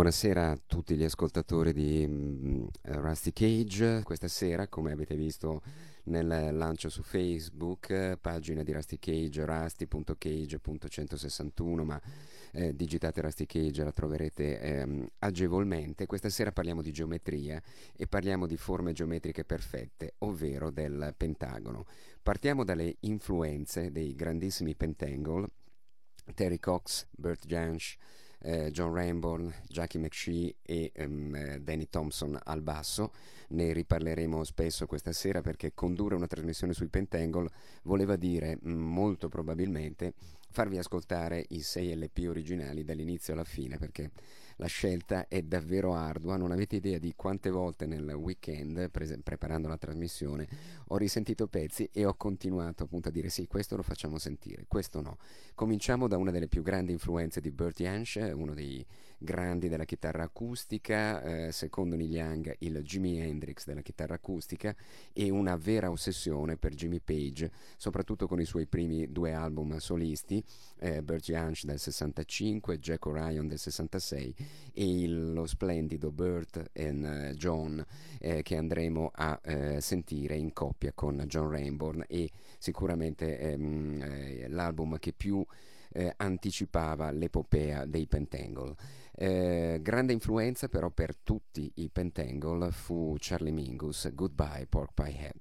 Buonasera a tutti gli ascoltatori di um, Rusty Cage. Questa sera, come avete visto nel lancio su Facebook, pagina di Rusty Cage, rusty.cage.161, ma eh, digitate Cage la troverete ehm, agevolmente. Questa sera parliamo di geometria e parliamo di forme geometriche perfette, ovvero del pentagono. Partiamo dalle influenze dei grandissimi pentangle, Terry Cox, Bert Jansch, eh, John Ramborn, Jackie McShee e um, Danny Thompson al basso. Ne riparleremo spesso questa sera perché condurre una trasmissione sui Pentangle voleva dire mm, molto probabilmente farvi ascoltare i 6 LP originali dall'inizio alla fine perché la scelta è davvero ardua, non avete idea di quante volte nel weekend, pre- preparando la trasmissione, ho risentito pezzi e ho continuato appunto a dire sì, questo lo facciamo sentire, questo no. Cominciamo da una delle più grandi influenze di Bertie Jansch, uno dei grandi della chitarra acustica, eh, secondo Neil Young il Jimi Hendrix della chitarra acustica e una vera ossessione per Jimmy Page, soprattutto con i suoi primi due album solisti, eh, Bertie Jansch del 65, Jack Orion del 66 e il, lo splendido Burt and uh, John eh, che andremo a eh, sentire in coppia con John Rainbourne e sicuramente ehm, eh, l'album che più eh, anticipava l'epopea dei Pentangle. Eh, grande influenza però per tutti i Pentangle fu Charlie Mingus, Goodbye Pork Pie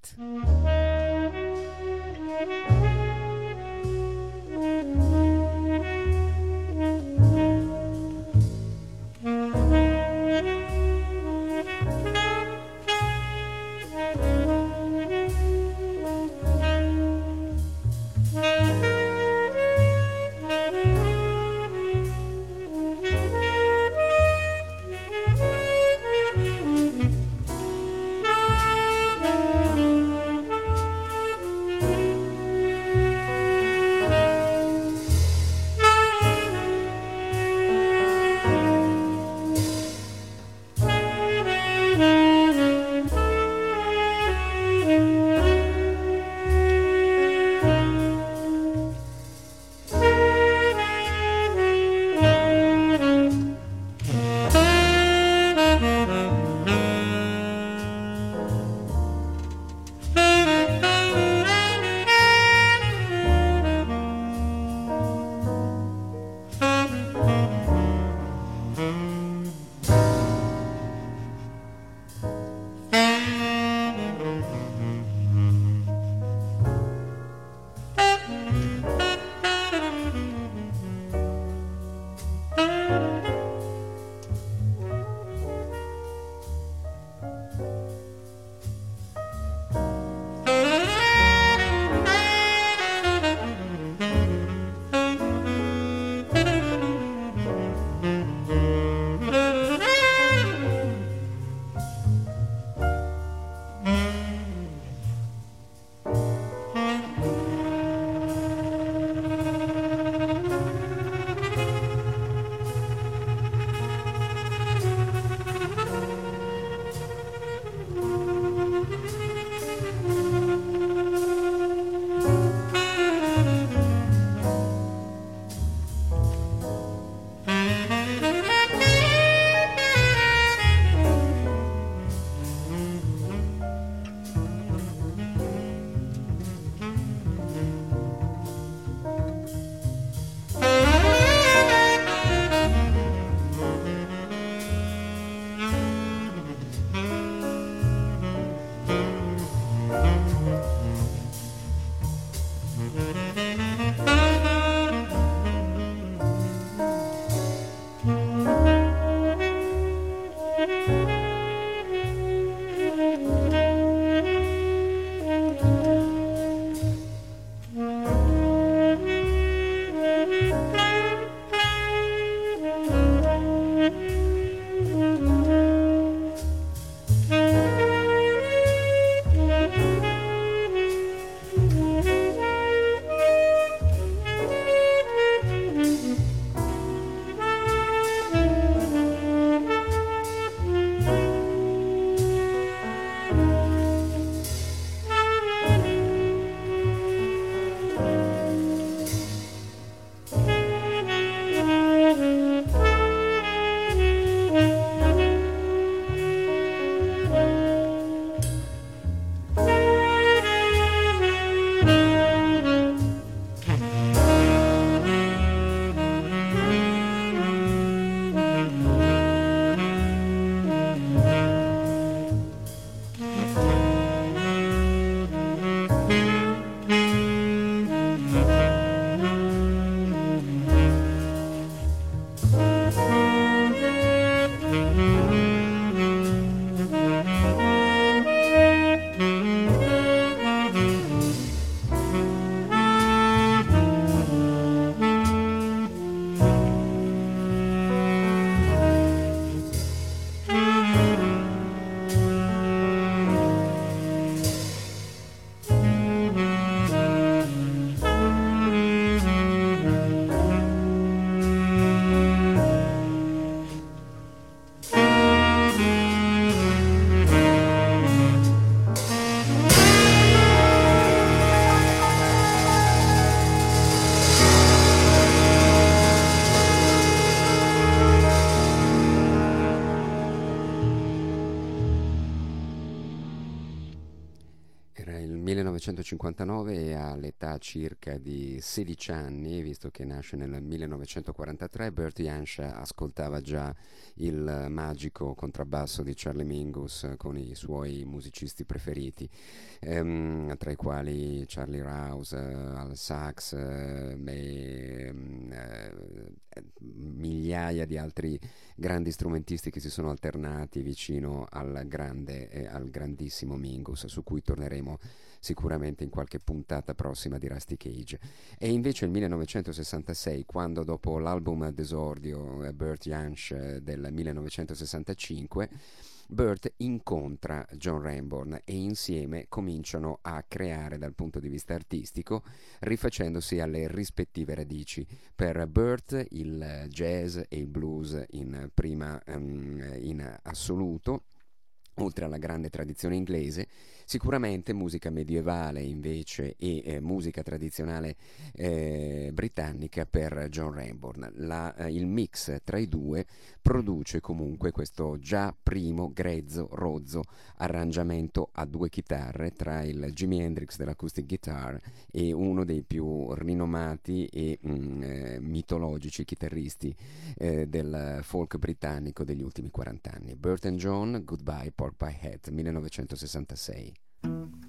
Hat. Era 1959 e all'età circa di 16 anni, visto che nasce nel 1943, Bert Jansch ascoltava già il magico contrabbasso di Charlie Mingus con i suoi musicisti preferiti, ehm, tra i quali Charlie Rouse, al sax eh, e ehm, eh, migliaia di altri grandi strumentisti che si sono alternati vicino al grande e al grandissimo Mingus, su cui torneremo sicuramente in qualche puntata prossima di Rusty Cage. E invece il 1966, quando dopo l'album d'esordio eh, Burt Jansch eh, del 1965, Burt incontra John Ramborn e insieme cominciano a creare dal punto di vista artistico, rifacendosi alle rispettive radici. Per Burt il jazz e il blues in prima um, in assoluto oltre alla grande tradizione inglese, sicuramente musica medievale invece e eh, musica tradizionale eh, britannica per John Ramborn. La, eh, il mix tra i due produce comunque questo già primo grezzo, rozzo arrangiamento a due chitarre tra il Jimi Hendrix dell'acoustic guitar e uno dei più rinomati e mh, mm, eh, mitologici chitarristi eh, del folk britannico degli ultimi 40 anni. Burt John, Goodbye Pork Pie Hat, 1966. Mm-hmm.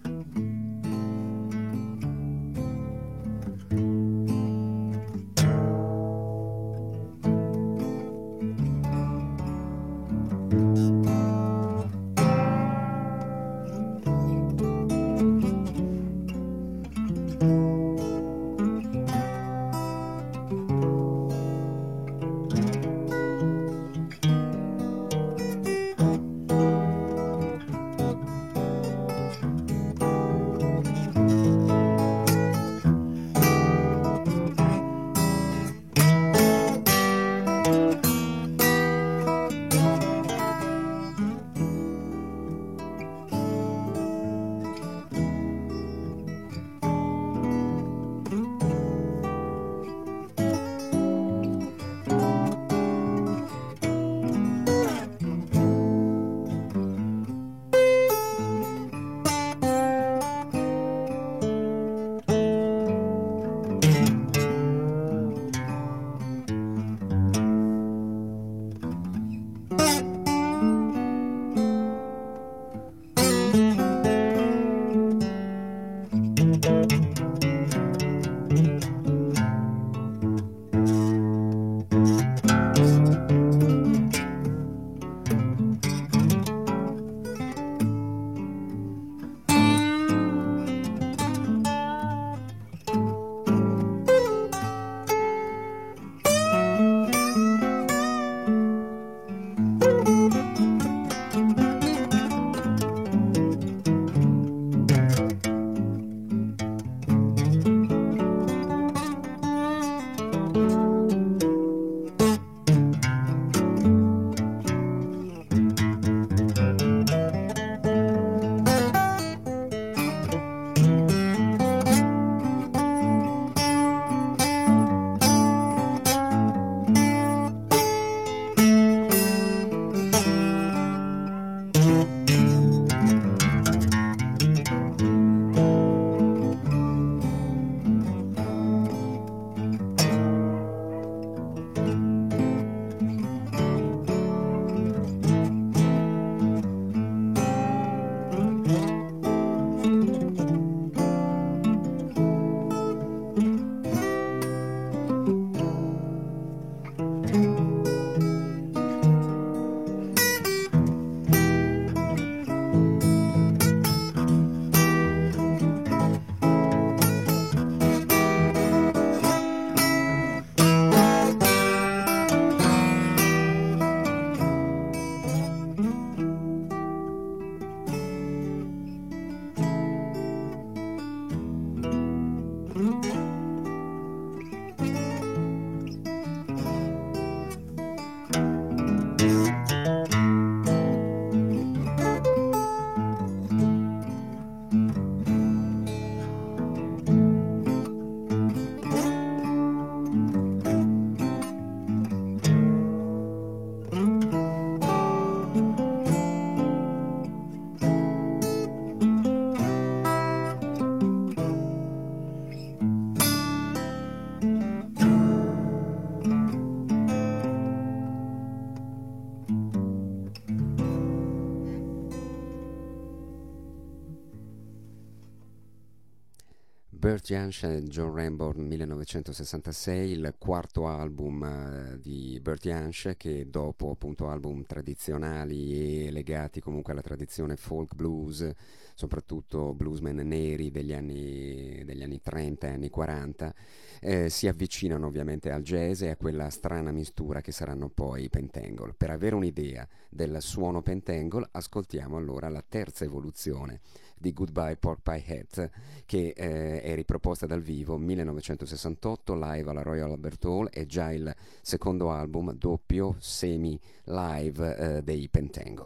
Burt Jansch e John Ramborn 1966, il quarto album uh, di Burt Jansch che dopo appunto album tradizionali e legati comunque alla tradizione folk blues, soprattutto bluesmen neri degli anni, degli anni 30 e anni 40, eh, si avvicinano ovviamente al jazz e a quella strana mistura che saranno poi i Pentangle. Per avere un'idea del suono Pentangle ascoltiamo allora la terza evoluzione di Goodbye Pork Pie Hat che eh, è riproposta dal vivo 1968 live alla Royal Albert Hall è già il secondo album doppio semi live eh, dei Pentangle.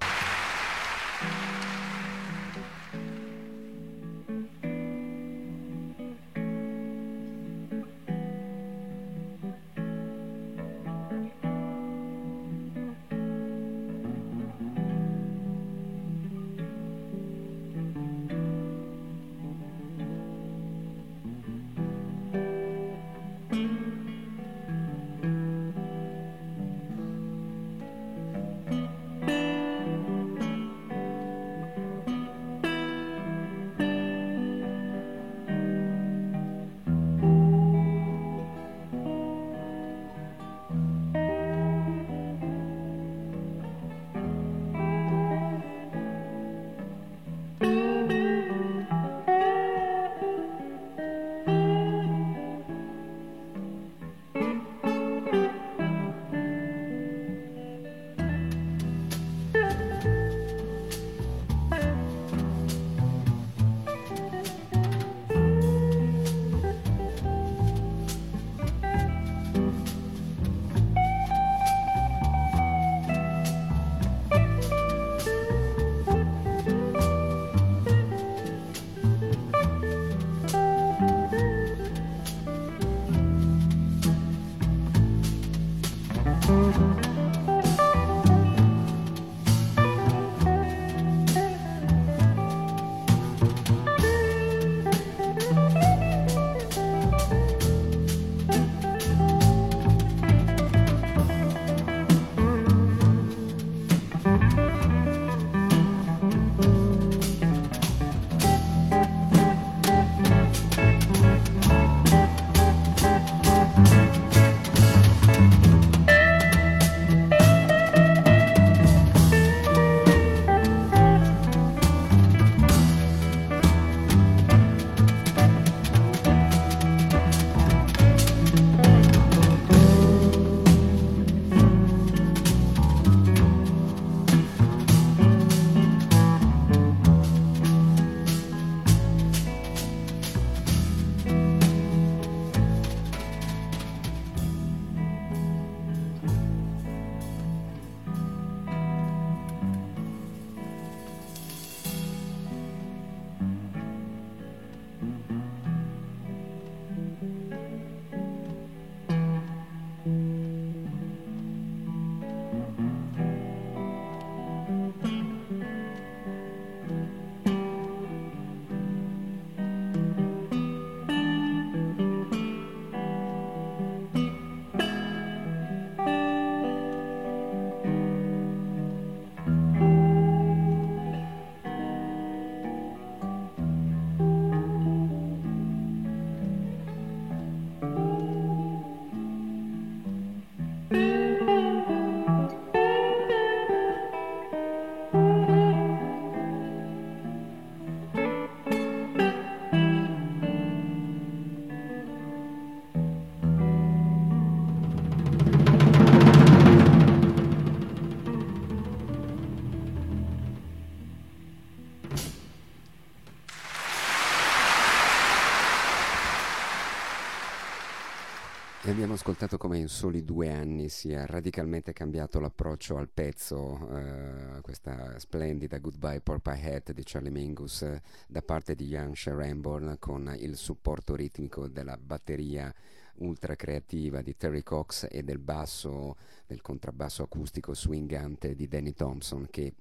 Abbiamo ascoltato come in soli due anni sia radicalmente cambiato l'approccio al pezzo, eh, questa splendida Goodbye Porpie Hat di Charlie Mingus eh, da parte di Jan Sharamborn con il supporto ritmico della batteria ultra creativa di Terry Cox e del basso, del contrabbasso acustico swingante di Danny Thompson che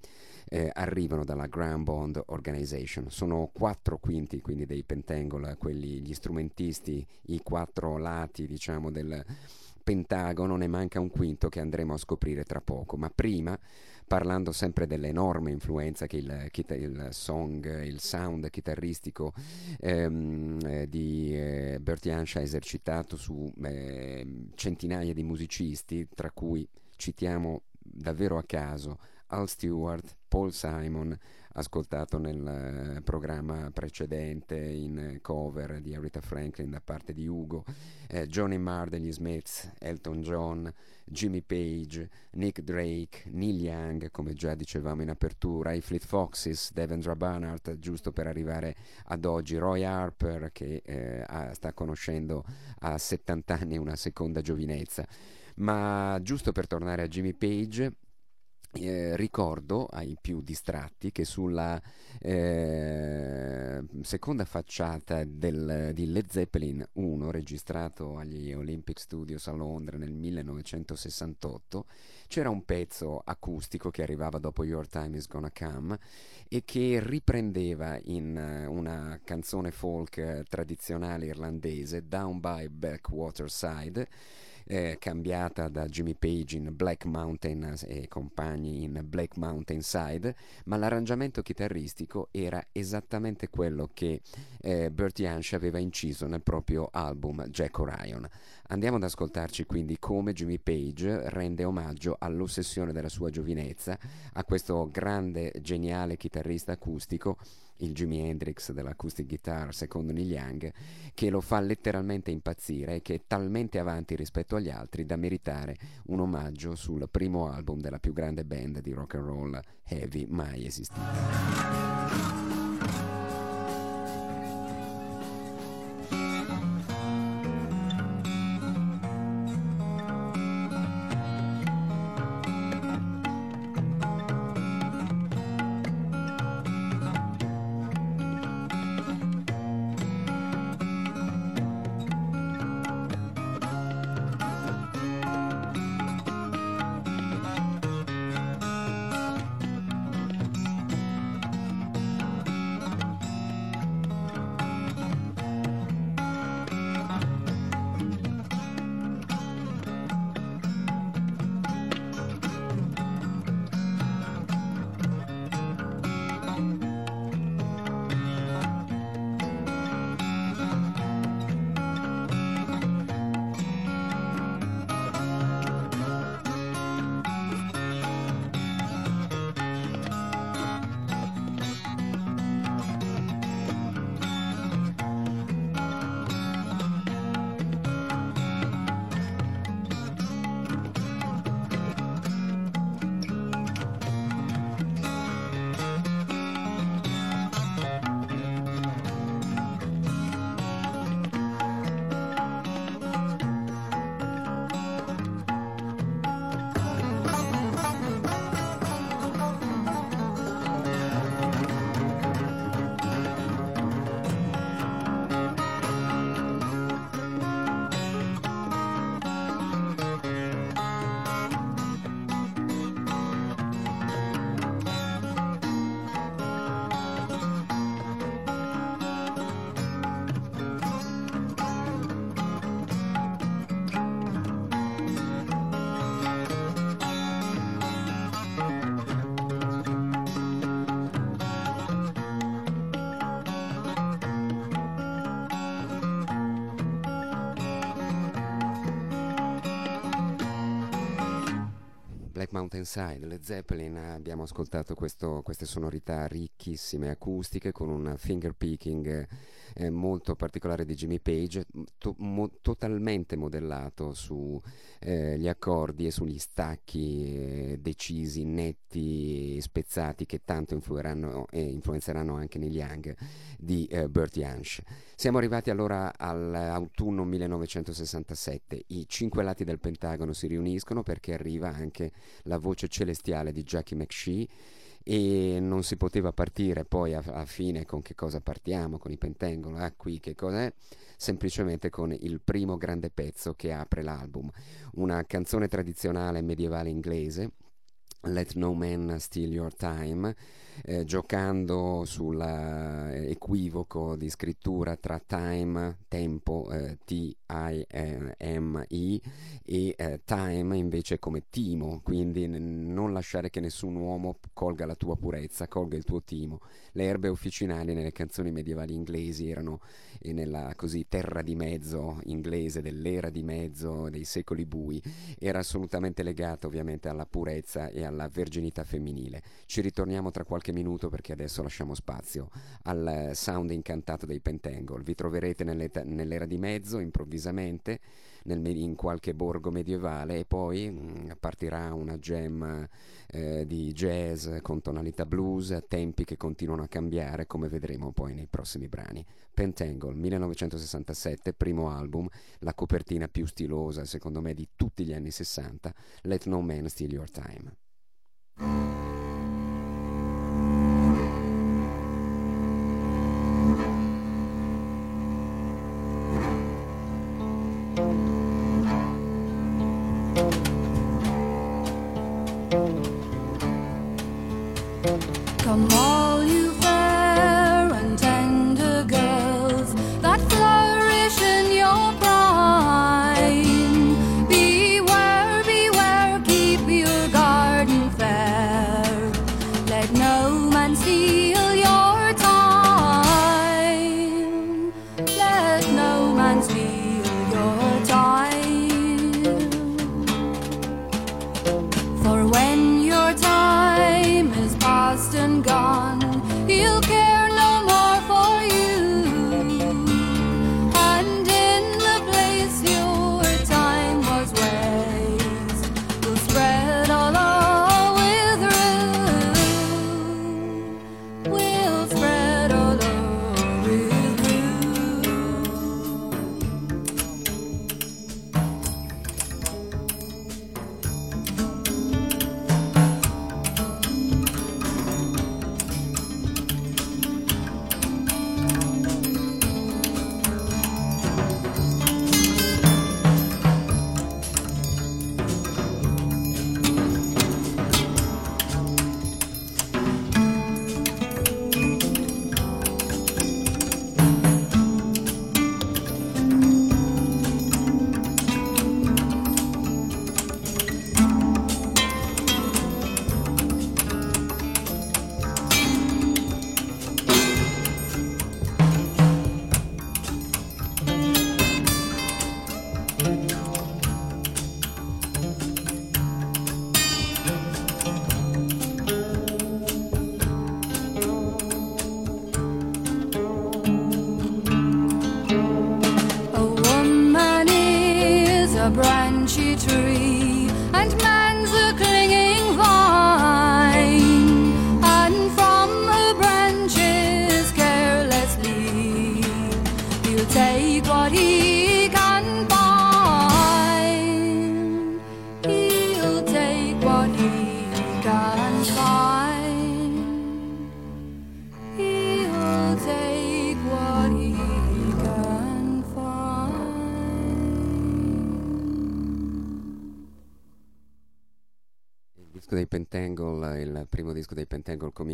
eh, arrivano dalla Grand Bond Organization. Sono quattro quinti quindi dei Pentangle, quelli, gli strumentisti, i quattro lati diciamo del Pentagono, ne manca un quinto che andremo a scoprire tra poco, ma prima parlando sempre dell'enorme influenza che il, il song, il sound chitarristico ehm, eh, di eh, Bertie Hansch ha esercitato su eh, centinaia di musicisti, tra cui citiamo davvero a caso Al Stewart, Paul Simon, ascoltato nel eh, programma precedente in cover di Aretha Franklin da parte di Ugo, eh, Johnny Marr degli Smiths, Elton John, Jimmy Page, Nick Drake, Neil Young, come già dicevamo in apertura, i Fleet Foxes, Devendra Banhart, giusto per arrivare ad oggi, Roy Harper che eh, sta conoscendo a 70 anni una seconda giovinezza. Ma giusto per tornare a Jimmy Page, eh, ricordo ai più distratti che sulla eh, seconda facciata del, di Led Zeppelin 1 registrato agli Olympic Studios a Londra nel 1968 c'era un pezzo acustico che arrivava dopo Your Time Is Gonna Come e che riprendeva in uh, una canzone folk tradizionale irlandese Down by Backwater Side eh, cambiata da Jimmy Page in Black Mountain e compagni in Black Mountain Side, ma l'arrangiamento chitarristico era esattamente quello che eh, Bertie Hansch aveva inciso nel proprio album Jack Orion. Andiamo ad ascoltarci quindi come Jimmy Page rende omaggio all'ossessione della sua giovinezza a questo grande, geniale chitarrista acustico il Jimi Hendrix dell'acoustic guitar secondo Neil Young, che lo fa letteralmente impazzire e che è talmente avanti rispetto agli altri da meritare un omaggio sul primo album della più grande band di rock and roll heavy mai esistita. Mountainside, le Zeppelin, abbiamo ascoltato questo, queste sonorità ricchissime, acustiche, con un finger picking eh, molto particolare di Jimmy Page, to- mo- totalmente modellato sugli eh, accordi e sugli stacchi eh, decisi, netti, spezzati che tanto influiranno e influenzeranno anche Neil Young di eh, Bertie Hansch. Siamo arrivati allora all'autunno 1967, i cinque lati del Pentagono si riuniscono perché arriva anche la voce celestiale di Jackie McShee e non si poteva partire poi a, a fine con che cosa partiamo, con i Pentagon, ah qui che cos'è, semplicemente con il primo grande pezzo che apre l'album, una canzone tradizionale medievale inglese, Let No Man Steal Your Time, eh, giocando sull'equivoco di scrittura tra time, tempo, eh, T-I-M-I e eh, time invece come timo, quindi n- non lasciare che nessun uomo colga la tua purezza, colga il tuo timo. Le erbe officinali nelle canzoni medievali inglesi erano eh, nella così terra di mezzo inglese dell'era di mezzo dei secoli bui, era assolutamente legata ovviamente alla purezza e alla verginità femminile. Ci ritorniamo tra qualche minuto perché adesso lasciamo spazio al sound incantato dei Pentangle. Vi troverete nell'era di mezzo improvvisamente nel, in qualche borgo medievale e poi mh, mm, partirà una gem eh, di jazz con tonalità blues, tempi che continuano a cambiare come vedremo poi nei prossimi brani. Pentangle 1967, primo album, la copertina più stilosa secondo me di tutti gli anni 60, Let No Man Steal Your Time.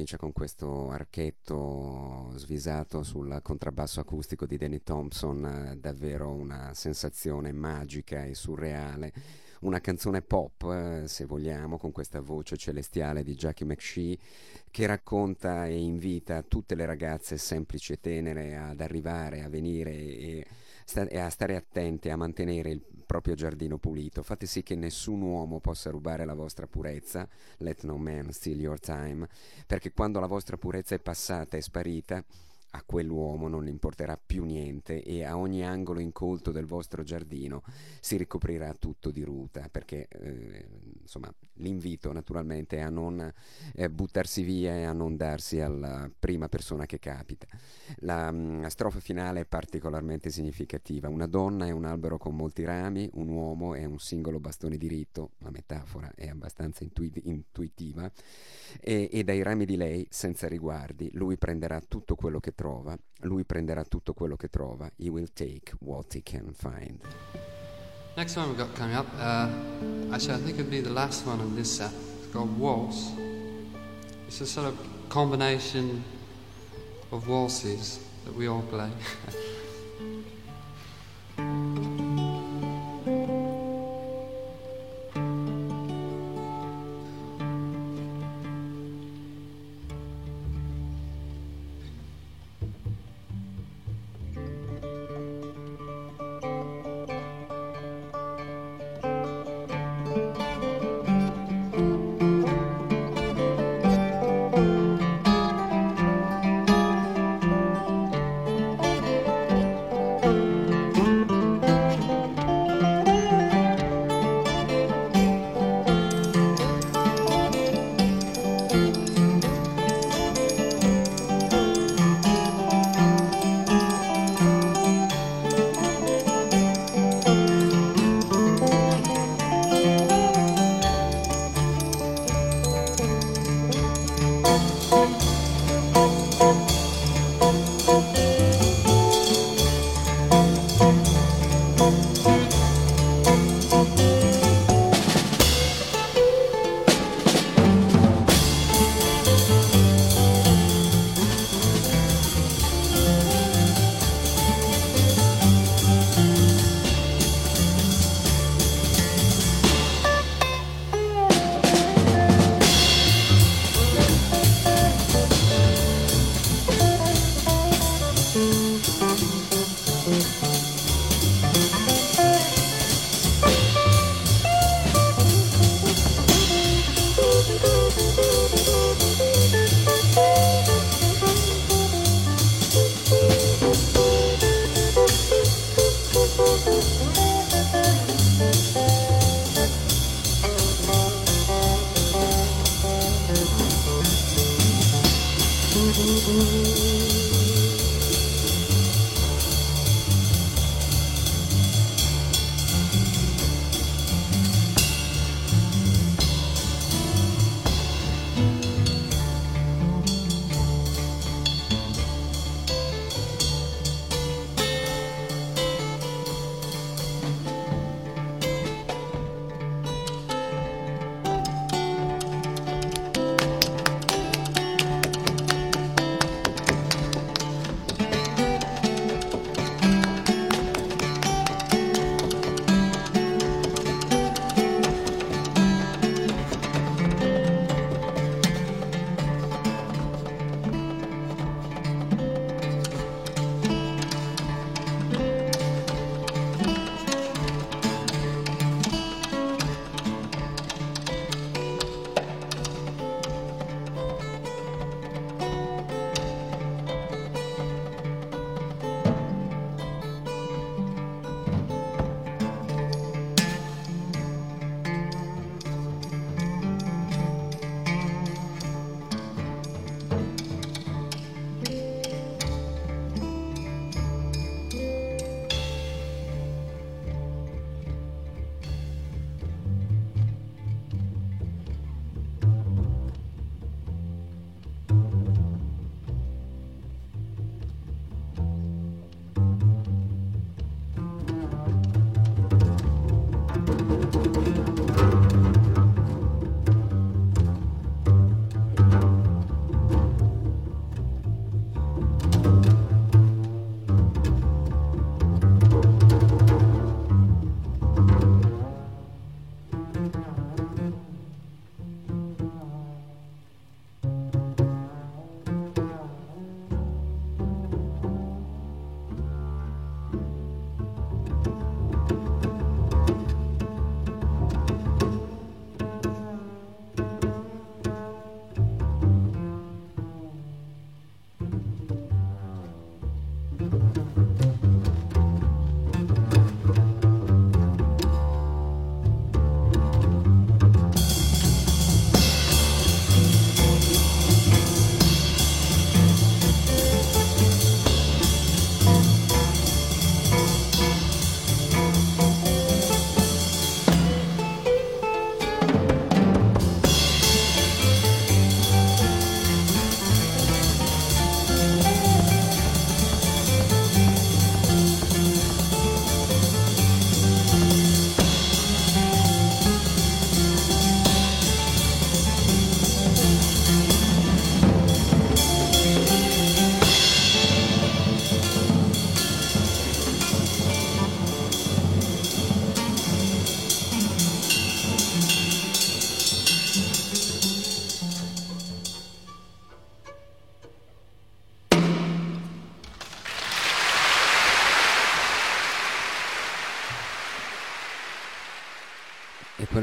Comincia con questo archetto svisato sul contrabbasso acustico di Danny Thompson, eh, davvero una sensazione magica e surreale. Una canzone pop, eh, se vogliamo, con questa voce celestiale di Jackie McShee che racconta e invita tutte le ragazze semplici e tenere ad arrivare, a venire e, sta- e a stare attente, a mantenere il proprio giardino pulito. Fate sì che nessun uomo possa rubare la vostra purezza, let no man steal your time, perché quando la vostra purezza è passata, è sparita, a quell'uomo non importerà più niente e a ogni angolo incolto del vostro giardino si ricoprirà tutto di ruta perché eh, insomma l'invito naturalmente a non eh, buttarsi via e a non darsi alla prima persona che capita. La, mm, la strofa finale è particolarmente significativa. Una donna è un albero con molti rami un uomo è un singolo bastone diritto la metafora è abbastanza intui- intuitiva e, e dai rami di lei senza riguardi lui prenderà tutto quello che trova lui prenderà tutto quello che trova. He will take what he can find Next one we've got coming up, uh, actually I think it'd be the last one in this set. It's called Waltz. It's a sort of combination of waltzes that we all play.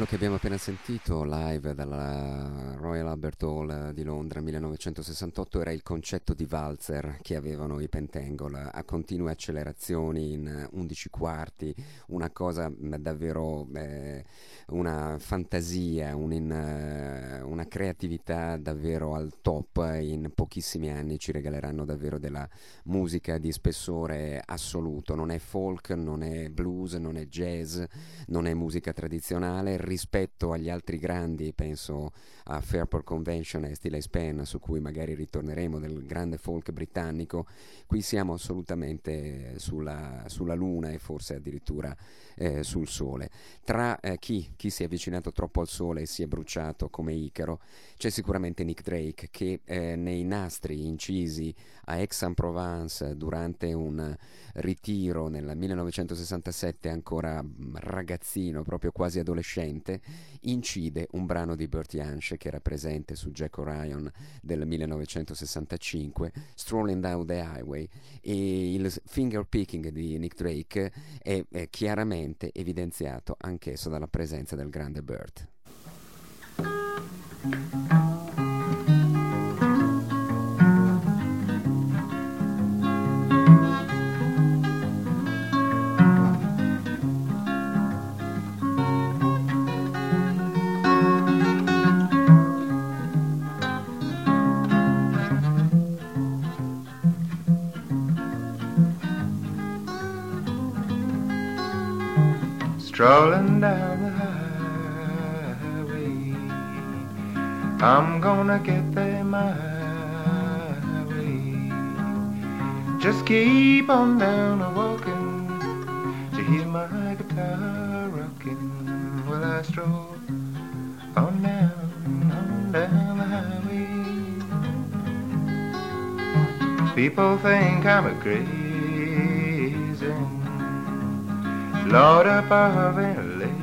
che abbiamo appena sentito live dalla Royal Albert Hall di Londra 1968 era il concetto di valzer che avevano i Pentangle a continue accelerazioni in 11 quarti, una cosa davvero eh, una fantasia, un in, uh, una creatività davvero al top. In pochissimi anni ci regaleranno davvero della musica di spessore assoluto. Non è folk, non è blues, non è jazz, non è musica tradizionale. Rispetto agli altri grandi, penso a Fairport Convention e Stile Span, su cui magari ritorneremo del grande folk britannico, qui siamo assolutamente sulla, sulla luna e forse addirittura eh, sul sole. Tra eh, chi, chi, si è avvicinato troppo al sole e si è bruciato come Icaro, c'è sicuramente Nick Drake che eh, nei nastri incisi a Aix-en-Provence durante un ritiro nel 1967 ancora ragazzino, proprio quasi adolescente, incide un brano di Bertie Hansch che era presente su Jack Orion del 1965, Strolling Down the Highway, e il finger picking di Nick Drake è, è chiaramente evidenziato anch'esso dalla presenza del grande Burt. Strolling down the highway. I'm gonna get there my way. Just keep on down a walking to hear my guitar rocking while I stroll on down, on down the highway. People think I'm a crazy Lord above and lazing.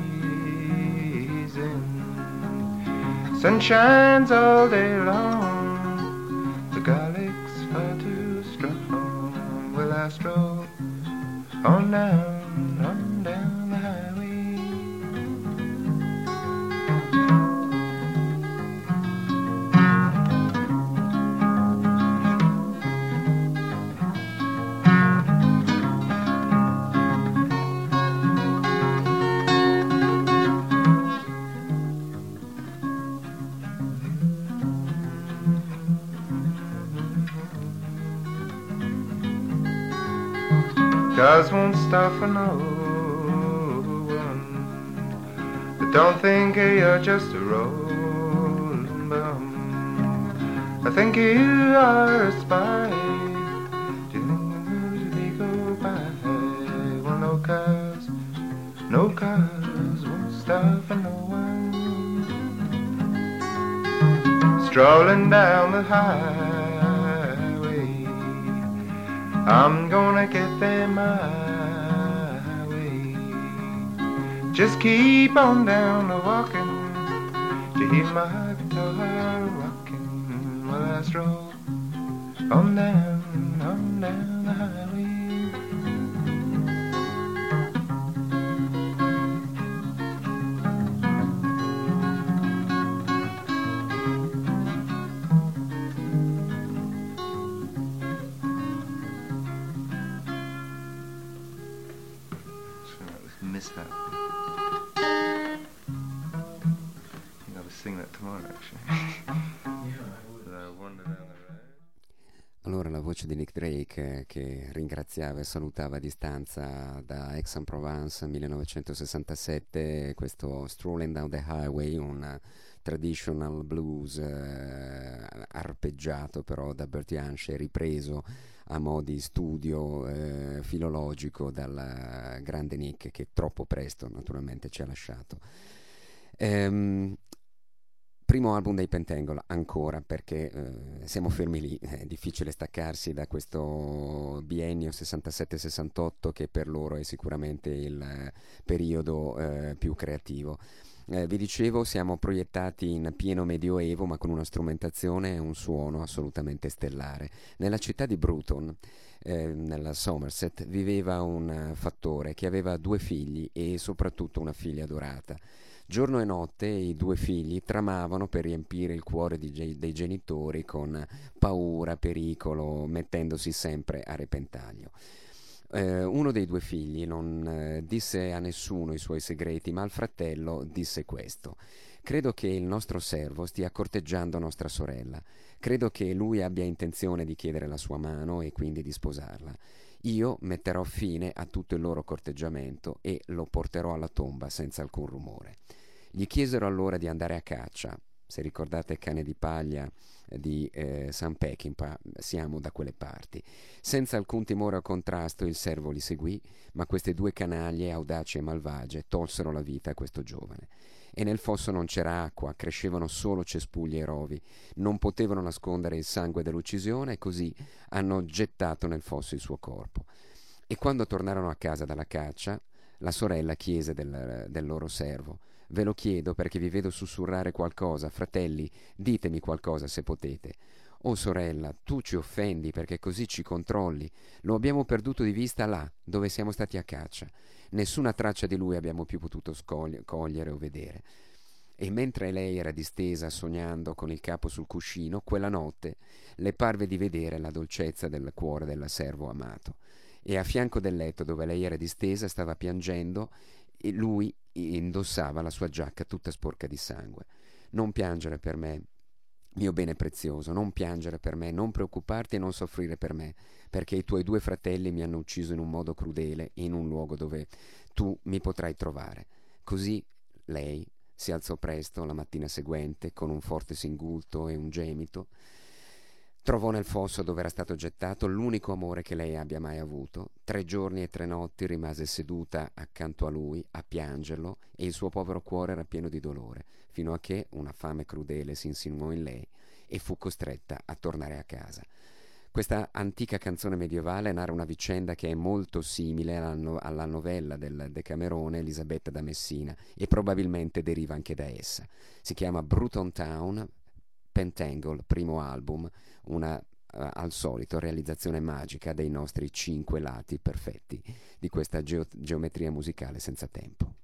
Sun shines all day long. The garlic's far too strong. Will I stroll on down, Cars won't stop for no one. But don't think you're just a rolling bum. I think you are a spy. Do you think they go by? Well, no cars, no cars won't stop for no one. Strolling down the highway. I'm gonna get there my way. Just keep on down the walking to hear my guitar rocking while I stroll on down, on down the highway. Che ringraziava e salutava a distanza da Aix-en-Provence 1967, questo Strolling Down the Highway, un traditional blues eh, arpeggiato però da Bertie Hansch e ripreso a mo' di studio eh, filologico dal grande Nick che troppo presto naturalmente ci ha lasciato. Ehm, primo album dei Pentangle ancora perché eh, siamo fermi lì, è difficile staccarsi da questo biennio 67-68 che per loro è sicuramente il periodo eh, più creativo. Eh, vi dicevo, siamo proiettati in pieno medioevo, ma con una strumentazione e un suono assolutamente stellare. Nella città di Bruton, eh, nella Somerset, viveva un fattore che aveva due figli e soprattutto una figlia adorata. Giorno e notte i due figli tramavano per riempire il cuore ge- dei genitori con paura, pericolo, mettendosi sempre a repentaglio. Eh, uno dei due figli non eh, disse a nessuno i suoi segreti, ma al fratello disse questo. Credo che il nostro servo stia corteggiando nostra sorella. Credo che lui abbia intenzione di chiedere la sua mano e quindi di sposarla. Io metterò fine a tutto il loro corteggiamento e lo porterò alla tomba senza alcun rumore. Gli chiesero allora di andare a caccia. Se ricordate Cane di paglia di eh, San Peckinpah, siamo da quelle parti. Senza alcun timore o contrasto il servo li seguì, ma queste due canaglie, audaci e malvagie, tolsero la vita a questo giovane. E nel fosso non c'era acqua, crescevano solo cespugli e rovi, non potevano nascondere il sangue dell'uccisione e così hanno gettato nel fosso il suo corpo. E quando tornarono a casa dalla caccia, la sorella chiese del, del loro servo Ve lo chiedo perché vi vedo sussurrare qualcosa, fratelli, ditemi qualcosa se potete. Oh sorella, tu ci offendi perché così ci controlli. Lo abbiamo perduto di vista là, dove siamo stati a caccia. Nessuna traccia di lui abbiamo più potuto scogli- cogliere o vedere. E mentre lei era distesa sognando con il capo sul cuscino, quella notte le parve di vedere la dolcezza del cuore del servo amato. E a fianco del letto dove lei era distesa stava piangendo e lui indossava la sua giacca tutta sporca di sangue. Non piangere per me, mio bene prezioso, non piangere per me, non preoccuparti e non soffrire per me, perché i tuoi due fratelli mi hanno ucciso in un modo crudele, in un luogo dove tu mi potrai trovare. Così lei si alzò presto la mattina seguente, con un forte singulto e un gemito, Trovò nel fosso dove era stato gettato l'unico amore che lei abbia mai avuto. Tre giorni e tre notti rimase seduta accanto a lui a piangerlo e il suo povero cuore era pieno di dolore, fino a che una fame crudele si insinuò in lei e fu costretta a tornare a casa. Questa antica canzone medievale narra una vicenda che è molto simile alla, no- alla novella del Decamerone Elisabetta da Messina e probabilmente deriva anche da essa. Si chiama Bruton Town, Pentangle, primo album, una uh, al solito realizzazione magica dei nostri cinque lati perfetti di questa geo- geometria musicale senza tempo.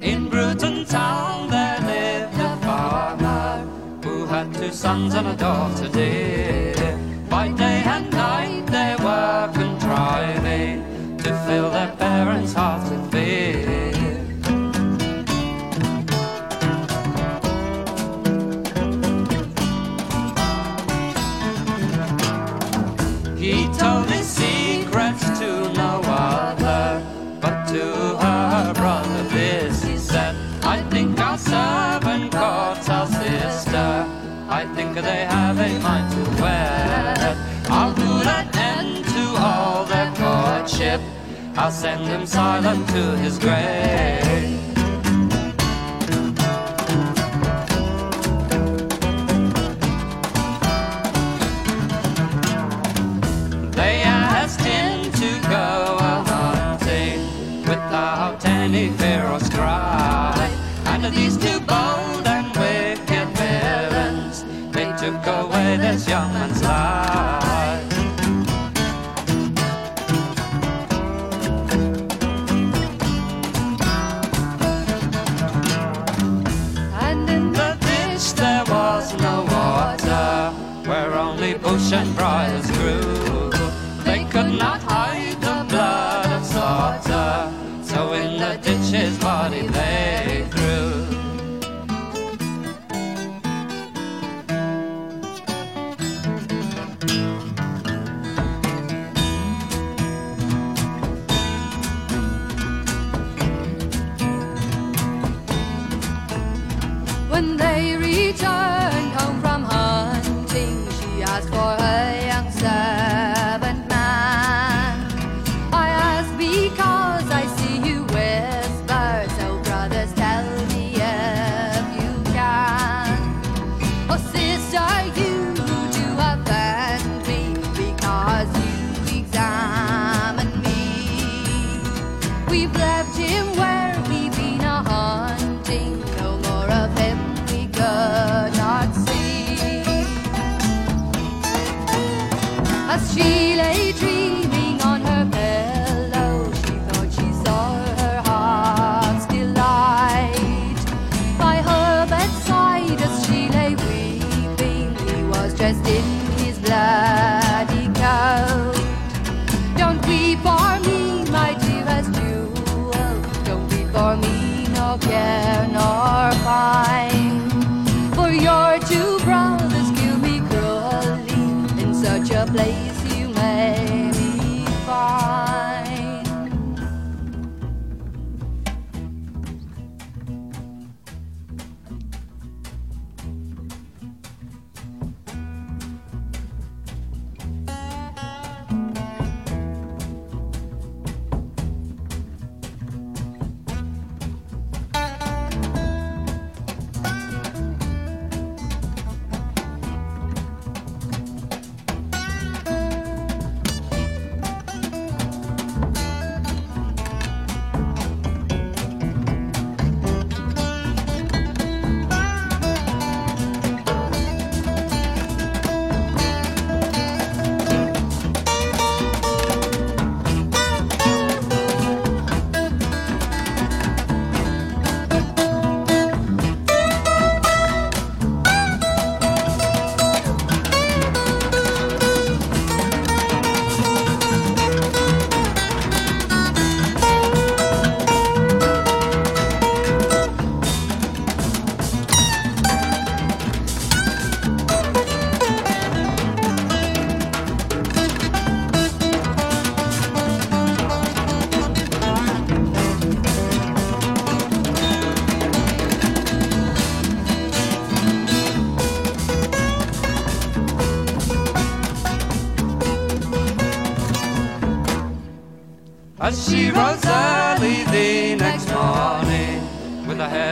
In Bruton town there lived a farmer who had two sons and a daughter dear. By day and night they were contriving to fill their parents' hearts I'll send him silent to his grave.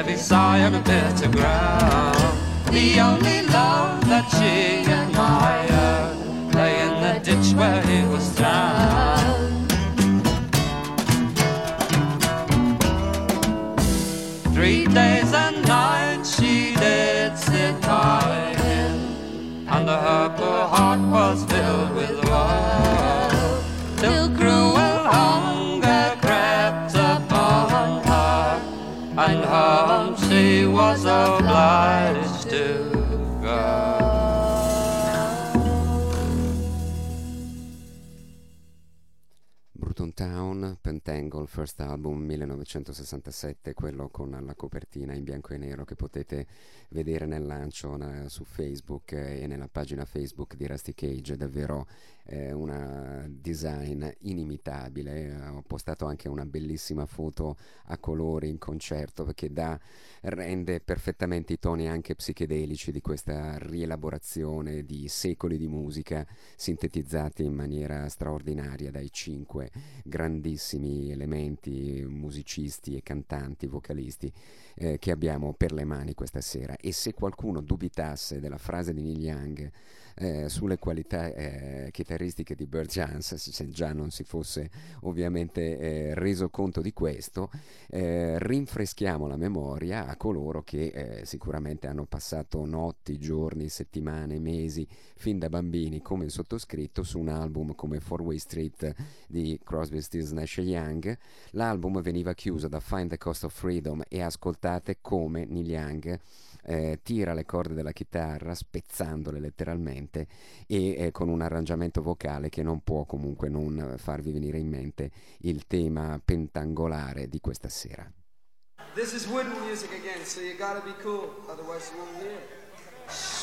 Heavy sigh and a bitter groan. The only love that she admired lay in the ditch where he was drowned. Three days and nights she did sit by him, and her poor heart was filled with was obliged to go. Bruton Town, Pentangle, first album 1967, quello con la copertina in bianco e nero che potete vedere nel lancio na- su Facebook eh, e nella pagina Facebook di Rusty Cage, davvero eh, un design inimitabile. Eh, Ho postato anche una bellissima foto a colori in concerto perché dà, rende perfettamente i toni anche psichedelici di questa rielaborazione di secoli di musica sintetizzati in maniera straordinaria dai cinque grandissimi elementi musicisti e cantanti, vocalisti eh, che abbiamo per le mani questa sera. E se qualcuno dubitasse della frase di Neil Young eh, sulle qualità eh, chitarristiche di Burt Jans, se già non si fosse ovviamente eh, reso conto di questo, eh, rinfreschiamo la memoria a coloro che eh, sicuramente hanno passato notti, giorni, settimane, mesi, fin da bambini come il sottoscritto su un album come Four Way Street di Crosby, Stills, Nash Young. L'album veniva chiuso da Find the Cost of Freedom e ascoltate come Neil Young eh, tira le corde della chitarra spezzandole letteralmente e eh, con un arrangiamento vocale che non può comunque non farvi venire in mente il tema pentangolare di questa sera. This is wooden music again, so you gotta be cool, otherwise you won't hear it.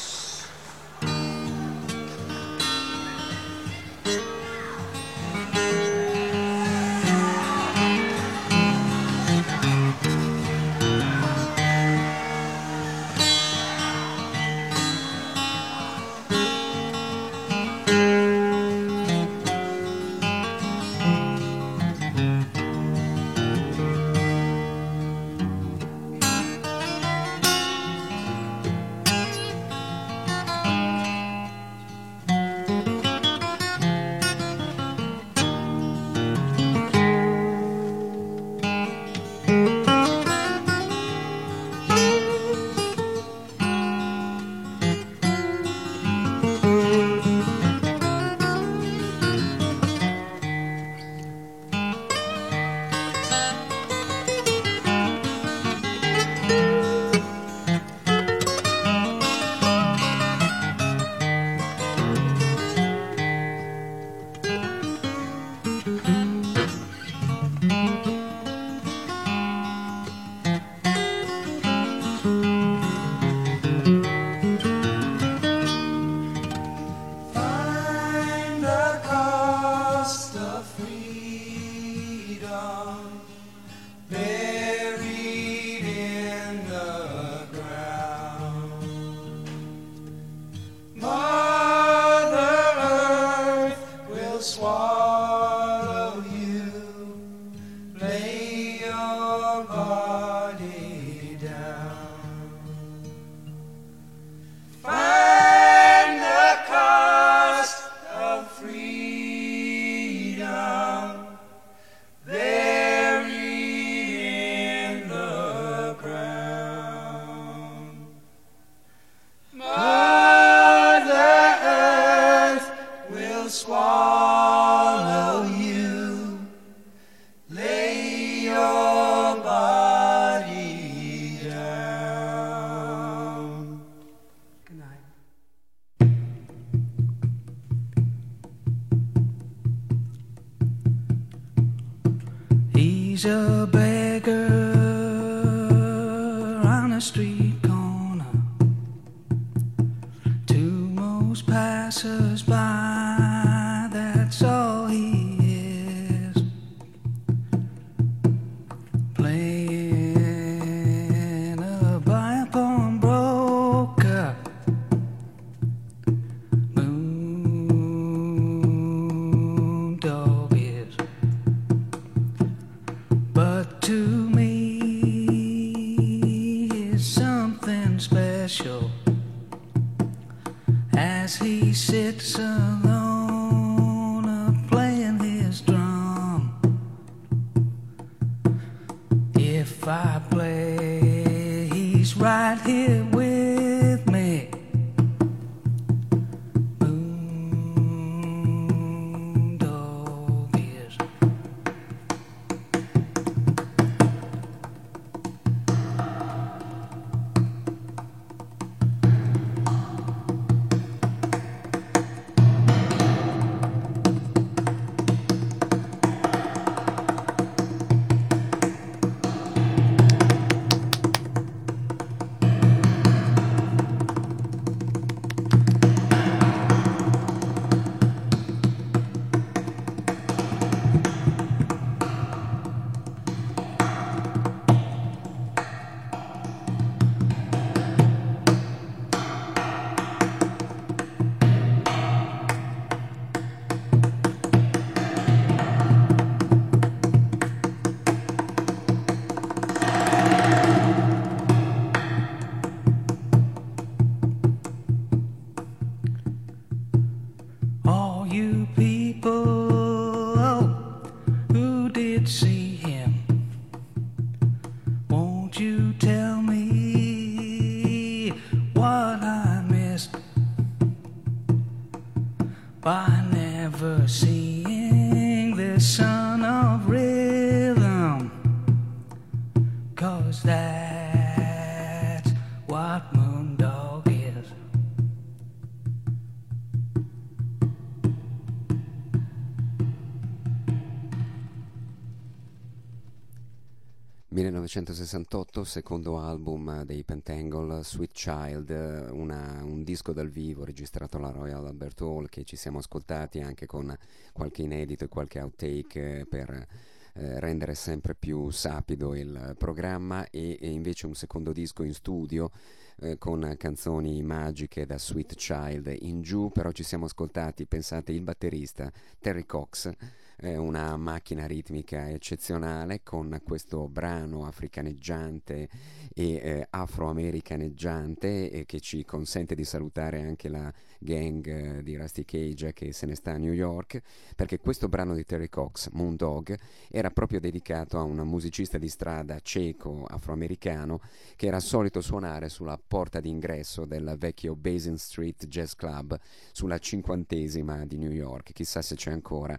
1968, secondo album dei Pentangle, Sweet Child, una- un disco dal vivo registrato alla Royal Albert Hall che ci siamo ascoltati anche con qualche inedito e qualche outtake eh, per eh, rendere sempre più sapido il programma. E, e invece un secondo disco in studio eh, con canzoni magiche da Sweet Child in giù, però ci siamo ascoltati, pensate, il batterista Terry Cox è una macchina ritmica eccezionale con questo brano africaneggiante e eh, afroamericaneggiante e che ci consente di salutare anche la gang eh, di Rusty Cage che se ne sta a New York perché questo brano di Terry Cox, Moondog, era proprio dedicato a un musicista di strada cieco afroamericano che era solito suonare sulla porta d'ingresso del vecchio Basin Street Jazz Club sulla cinquantesima di New York, chissà se c'è ancora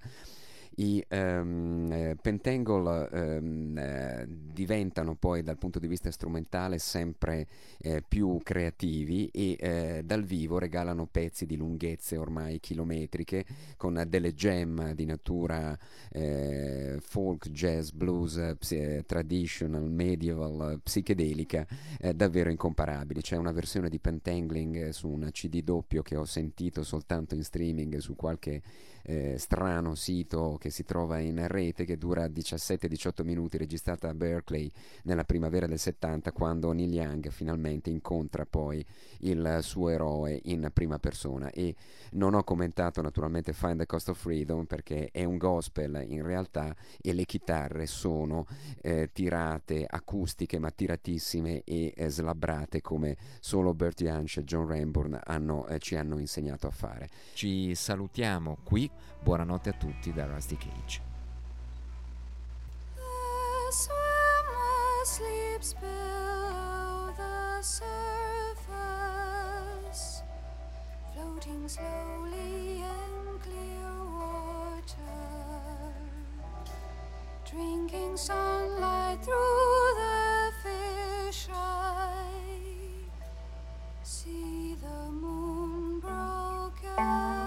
i eh, Pentangle eh, diventano poi dal punto di vista strumentale sempre eh, più creativi e eh, dal vivo regalano pezzi di lunghezze ormai chilometriche con delle gem di natura eh, folk, jazz, blues, eh, ps- traditional, medieval, psichedelica davvero incomparabili. C'è una versione di Pentangling su una CD doppio che ho sentito soltanto in streaming su qualche eh, strano sito che si trova in rete che dura 17-18 minuti registrata a Berkeley nella primavera del 70 quando Neil Young finalmente incontra poi il suo eroe in prima persona e non ho commentato naturalmente Find the Cost of Freedom perché è un gospel in realtà e le chitarre sono eh, tirate acustiche ma tiratissime e eh, slabbrate come solo Bertie Hansch e John Ramborn hanno, eh, ci hanno insegnato a fare. Ci salutiamo qui, buonanotte a tutti da Rusty Cage. Slowly in clear water, drinking sunlight through the fish eye. See the moon broken.